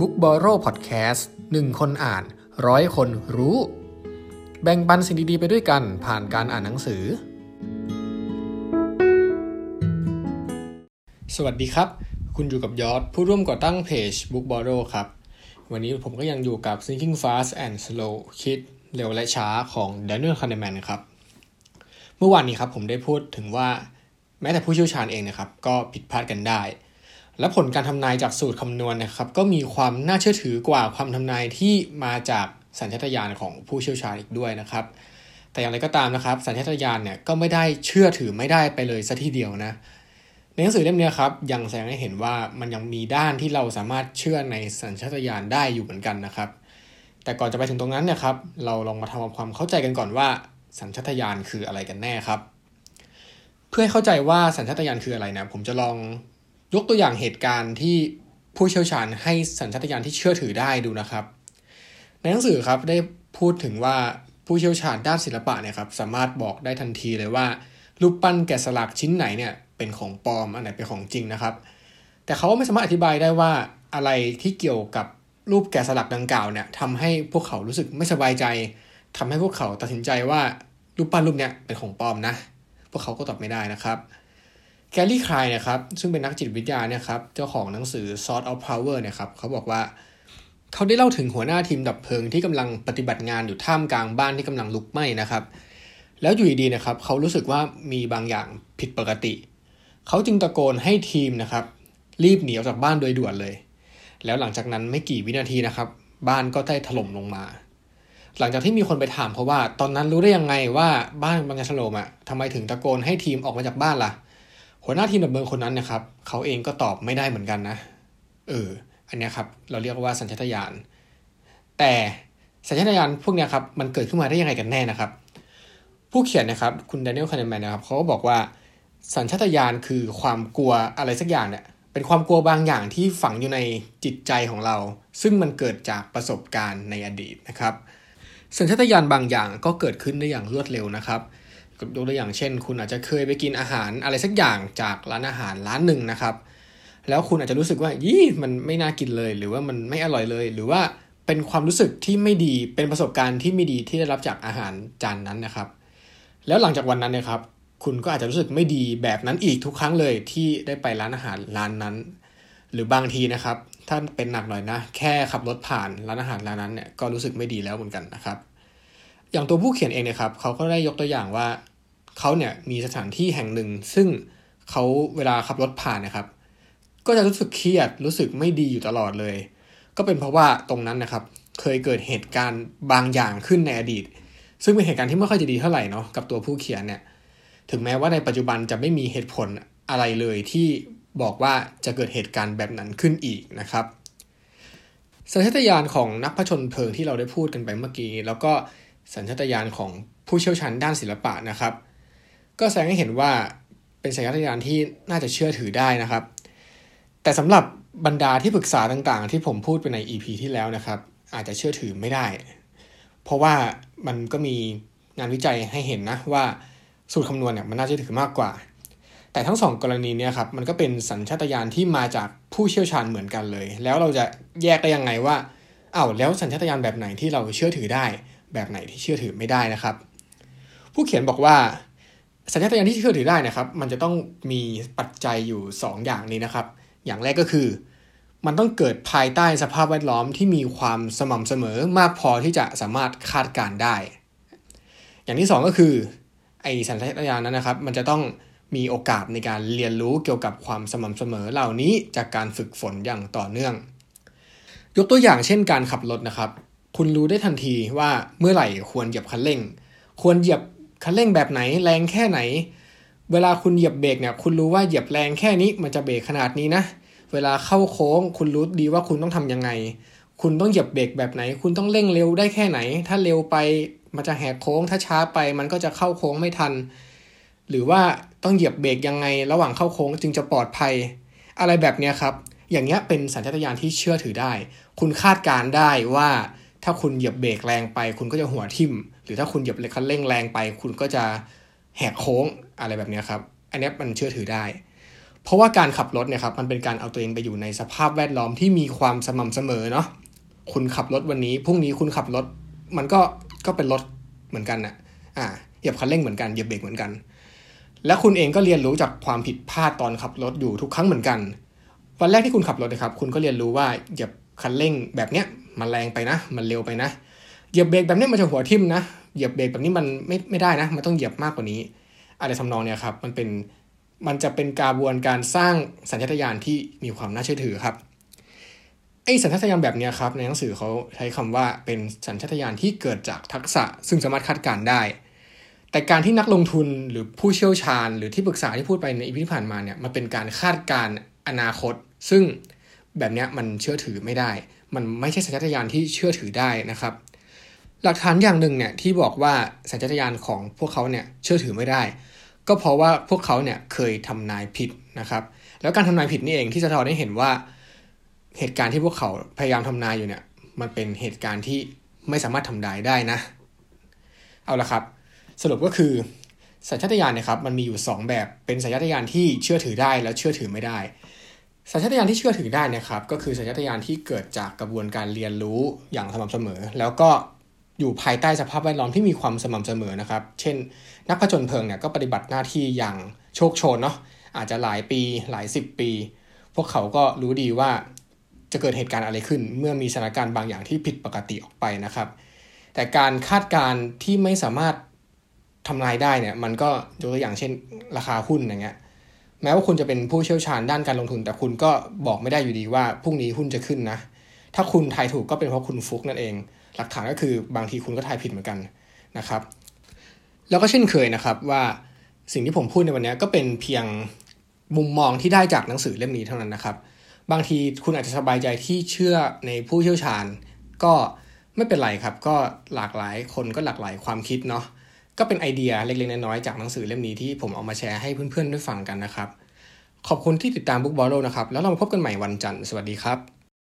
Book b o r r o w Podcast หนึ่งคนอ่านร้อยคนรู้ แบ่งปันสิ่งดีๆไปด้วยกันผ่านการอ่านหนังสือ สวัสดีครับ คุณอยู่กับยอดผู้ร่วมก่อตั้งเพจ Book b o r r o w ครับ วันนี้ผมก็ยังอยู่กับ Thinking Fast and Slow คิดเร็วและช้าของ Daniel Kahneman ครับ เมื่อวานนี้ครับผมได้พูดถึงว่าแม้แต่ผู้เชี่ยวชาญเองนะครับ ก็ผิดพลาดกันได้ และผลการทำนายจากสูตรคำนวณนะครับ ก็มีความน่าเชื่อถือกว่าความทำนายที่มาจากสัญชาตญาณของผู้เชี่ยวชาญอีกด้วยนะครับ แต่อย่างไรก็ตามนะครับ สัญชาตญาณเนี่ยก็ไม่ได้เชื่อถือไม่ได้ไปเลยซะทีเดียวนะในหนังสือเล่มนี้ครับยังแสดงให้เห็นว่ามันยังมีด้านที่เราสามารถเชื่อในสัญชาตญาณได้อยู่เหมือนกันนะครับ แต่ก่อนจะไปถึงตรงนั้นเนี่ยครับเราลองมาทำความเข้าใจกันก่อนว่า สัญชาตญาณคืออะไรกันแน่ครับ เพื่อให้เข้าใจว่าสัญชาตญาณคืออะไรนะผมจะลอง ยกตัวอย่างเหตุการณ์ที่ผู้เชี่ยวชาญให้สัญชาตญาณที่เชื่อถือได้ดูนะครับ ในหนังสือครับได้พูดถึงว่าผู้เชี่ยวชาญด้านศิลปะเนี่ยครับสามารถบอกได้ทันทีเลยว่ารูปปั้นแกะสลักชิ้นไหนเนี่ยเป็นของปลอมอันไหนเป็นของจริงนะครับ แต่เขาไม่สามารถอธิบายได้ว่าอะไรที่เกี่ยวกับรูปแกะสลักดังกล่าวเนี่ยทำให้พวกเขารู้สึกไม่สบายใจทำให้พวกเขาตัดสินใจว่ารูปปั้นรูปเนี้ยเป็นของปลอมนะ พวกเขาก็ตอบไม่ได้นะครับ แกลลี่คลายนะครับซึ่งเป็นนักจิตวิทยาเนี่ยครับเจ้าของหนังสือ Sort of Power เนี่ยครับเขาบอกว่าเขาได้เล่าถึงหัวหน้าทีมดับเพลิงที่กำลังปฏิบัติงานอยู่ท่ามกลางบ้านที่กำลังลุกไหม้นะครับ แล้วอยู่ดีๆนะครับเขารู้สึกว่ามีบางอย่างผิดปกติ เขาจึงตะโกนให้ทีมนะครับ รีบหนีออกจากบ้านโดยด่วนเลย แล้วหลังจากนั้นไม่กี่วินาทีนะครับ บ้านก็ได้ถล่มลงมา หลังจากที่มีคนไปถามเขาว่า ตอนนั้นรู้ได้ยังไงว่าบ้านมันจะถล่มอะทำไมถึงตะโกนให้ทีมออกมาจากบ้านล่ะ หัวหน้าทีมดับเพลิงคนนั้นนะครับเขาเองก็ตอบไม่ได้เหมือนกันนะ เออ อันนี้ครับ เราเรียกว่าสัญชาตญาณ แต่สัญชาตญาณพวกนี้ครับมันเกิดขึ้นมาได้ยังไงกันแน่นะครับ ผู้เขียนนะครับคุณแดเนียลคานแมนนะครับเขาก็บอกว่าสัญชาตญาณคือความกลัวอะไรสักอย่างเนี่ยเป็นความกลัวบางอย่างที่ฝังอยู่ในจิตใจของเรา ซึ่งมันเกิดจากประสบการณ์ในอดีตนะครับ สัญชาตญาณบางอย่างก็เกิดขึ้นได้อย่างรวดเร็วนะครับ ยกตัวอย่างเช่น คุณอาจจะเคยไปกินอาหารอะไรสักอย่างจากร้านอาหารร้านหนึ่งนะครับ แล้วคุณอาจจะรู้สึกว่ายี่มันไม่น่ากินเลย หรือว่ามันไม่อร่อยเลย หรือว่าเป็นความรู้สึกที่ไม่ดีเป็นประสบการณ์ที่ไม่ดีที่ได้รับจากอาหารจานนั้นนะครับ แล้วหลังจากวันนั้นนะครับ คุณก็อาจจะรู้สึกไม่ดีแบบนั้นอีกทุกครั้งเลยที่ได้ไปร้านอาหารร้านนั้น หรือบางทีนะครับ ถ้าเป็นหนักหน่อยนะ แค่ขับรถผ่านร้านอาหารร้านนั้นเนี่ยก็รู้สึกไม่ดีแล้วเหมือนกันนะครับ อย่างตัวผู้เขียนเองเนี่ยครับเขาก็ได้ยกตัวอย่างว่าเขาเนี่ยมีสถานที่แห่งหนึ่ง ซึ่งเขาเวลาขับรถผ่านนะครับ ก็จะรู้สึกเครียดรู้สึกไม่ดีอยู่ตลอดเลย ก็เป็นเพราะว่าตรงนั้นนะครับ เคยเกิดเหตุการณ์บางอย่างขึ้นในอดีต ซึ่งเป็นเหตุการณ์ที่ไม่ค่อยจะดีเท่าไหร่เนาะกับตัวผู้เขียนเนี่ยถึงแม้ว่าในปัจจุบันจะไม่มีเหตุผลอะไรเลยที่บอกว่าจะเกิดเหตุการณ์แบบนั้นขึ้นอีกนะครับสัญชาตญาณของนักผจญเพลิงที่เราได้พูดกันไปเมื่อกี้ แล้วก็ สัญชาตญาณของผู้เชี่ยวชาญด้านศิลปะนะครับ ก็แสดงให้เห็นว่าเป็นสัญชาตญาณที่น่าจะเชื่อถือได้นะครับ แต่สำหรับบรรดาที่ปรึกษาต่างๆ ที่ผมพูดไปใน EP ที่แล้วนะครับ อาจจะเชื่อถือไม่ได้ เพราะว่ามันก็มีงานวิจัยให้เห็นนะว่าสูตรคำนวณเนี่ยมันน่าเชื่อถือมากกว่า แต่ทั้งสองกรณีเนี่ยครับมันก็เป็นสัญชาตญาณที่มาจากผู้เชี่ยวชาญเหมือนกันเลย แล้วเราจะแยกได้ยังไงว่าอ้าวแล้วสัญชาตญาณแบบไหนที่เราเชื่อถือได้ แบบไหนที่เชื่อถือไม่ได้นะครับ ผู้เขียนบอกว่าสัญชาตญาณที่เชื่อถือได้นะครับ มันจะต้องมีปัจจัยอยู่ 2 อย่างนี้นะครับ อย่างแรกก็คือ มันต้องเกิดภายใต้สภาพแวดล้อมที่มีความสม่ำเสมอมากพอที่จะสามารถคาดการได้ อย่างที่ 2 ก็คือไอสัญชาตญาณนั้นนะครับ มันจะต้องมีโอกาสในการเรียนรู้เกี่ยวกับความสม่ำเสมอเหล่านี้จากการฝึกฝนอย่างต่อเนื่อง ยกตัวอย่างเช่นการขับรถนะครับ คุณรู้ได้ทันทีว่าเมื่อไหร่ควรเหยียบคันเร่ง ควรเหยียบคันเร่งแบบไหนแรงแค่ไหน เวลาคุณเหยียบเบรกเนี่ย คุณรู้ว่าเหยียบแรงแค่นี้มันจะเบรกขนาดนี้นะ เวลาเข้าโค้ง คุณรู้ดีว่าคุณต้องทำยังไง คุณต้องเหยียบเบรกแบบไหน คุณต้องเร่งเร็วได้แค่ไหน ถ้าเร็วไปมันจะแหกโค้ง ถ้าช้าไปมันก็จะเข้าโค้งไม่ทัน หรือว่าต้องเหยียบเบรกยังไง ระหว่างเข้าโค้งจึงจะปลอดภัย อะไรแบบนี้ครับ อย่างเงี้ยเป็นสัญชาตญาณที่เชื่อถือได้ คุณคาดการได้ว่า ถ้าคุณเหยียบเบรกแรงไป คุณก็จะหัวทิ่ม หรือถ้าคุณเหยียบคันเร่งแรงไป คุณก็จะแหกโค้งอะไรแบบนี้ครับ อันนี้มันเชื่อถือได้ เพราะว่าการขับรถเนี่ยครับมันเป็นการเอาตัวเองไปอยู่ในสภาพแวดล้อมที่มีความสม่ำเสมอเนาะคุณขับรถวันนี้พรุ่งนี้คุณขับรถมันก็ก็เป็นรถเหมือนกันนะอ่าเหยียบคันเร่งเหมือนกันเหยียบเบรกเหมือนกัน และคุณเองก็เรียนรู้จากความผิดพลาดตอนขับรถอยู่ทุกครั้งเหมือนกัน วันแรกที่คุณขับรถนะครับ คุณก็เรียนรู้ว่าเหยียบคันเร่งแบบเนี้ย มันแรงไปนะ มันเร็วไปนะ เหยียบเบรกแบบนี้มันจะหัวทิ่มนะ เหยียบเบรกแบบนี้มันไม่ไม่ได้นะ มันต้องเหยียบมากกว่านี้ อะไรทำนองเนี่ยครับ มันเป็น มันจะเป็นกระบวนการสร้างสัญชาตญาณที่มีความน่าเชื่อถือครับ ไอ้สัญชาตญาณแบบนี้ครับ ในหนังสือเขาใช้คำว่าเป็นสัญชาตญาณที่เกิดจากทักษะ ซึ่งสามารถคาดการได้ แต่การที่นักลงทุนหรือผู้เชี่ยวชาญ หรือที่ปรึกษาที่พูดไปในอีพีที่ผ่านมาเนี่ย มันเป็นการคาดการอนาคต ซึ่งแบบนี้มันเชื่อถือไม่ได้ มันไม่ใช่สัญชาตญาณที่เชื่อถือได้นะครับ หลักฐานอย่างหนึ่งเนี่ยที่บอกว่าสัญชาตญาณของพวกเขาเนี่ยเชื่อถือไม่ได้ ก็เพราะว่าพวกเขาเนี่ยเคยทำนายผิดนะครับ แล้วการทำนายผิดนี่เองที่จะทอได้เห็นว่าเหตุการณ์ที่พวกเขาพยายามทำนายอยู่เนี่ยมันเป็นเหตุการณ์ที่ไม่สามารถทำนายได้นะ เอาละครับ สรุปก็คือ สัญชาตญาณนะครับมันมีอยู่ 2 แบบเป็นสัญชาตญาณที่เชื่อถือได้และเชื่อถือไม่ได้ สัญชาตญาณที่เชื่อถือได้นะครับก็คือสัญชาตญาณที่เกิดจากกระบวนการเรียนรู้อย่างสม่ำเสมอ แล้วก็อยู่ภายใต้สภาพแวดล้อมที่มีความสม่ำเสมอนะครับ เช่น นักผจญเพลิงเนี่ยก็ปฏิบัติหน้าที่อย่างโชคโชนเนาะอาจจะหลายปีหลายสิบปี พวกเขาก็รู้ดีว่าจะเกิดเหตุการณ์อะไรขึ้น เมื่อมีสถานการณ์บางอย่างที่ผิดปกติออกไปนะครับ แต่การคาดการณ์ที่ไม่สามารถทำลายได้เนี่ยมันก็ยกตัวอย่างเช่น ราคาหุ้นอย่างเงี้ย แม้ว่าคุณจะเป็นผู้เชี่ยวชาญด้านการลงทุน แต่คุณก็บอกไม่ได้อยู่ดีว่าพรุ่งนี้หุ้นจะขึ้นนะ ถ้าคุณทายถูกก็เป็นเพราะคุณฟุกนั่นเอง หลักฐานก็คือบางทีคุณก็ทายผิดเหมือนกันนะครับ แล้วก็เช่นเคยนะครับว่าสิ่งที่ผมพูดในวันนี้ก็เป็นเพียงมุมมองที่ได้จากหนังสือเล่มนี้เท่านั้นนะครับ บางทีคุณอาจจะสบายใจที่เชื่อในผู้เชี่ยวชาญ ก็ไม่เป็นไรครับ ก็หลากหลายคนก็หลากหลายความคิดเนาะ ก็เป็นไอเดียเล็กๆน้อยๆจากหนังสือเล่มนี้ที่ผมเอามาแชร์ให้เพื่อนๆได้ฟังกันนะครับ ขอบคุณที่ติดตามบุ๊กบอลโลนะครับ แล้วเรามาพบกันใหม่วันจันทร์ สวัสดีครับ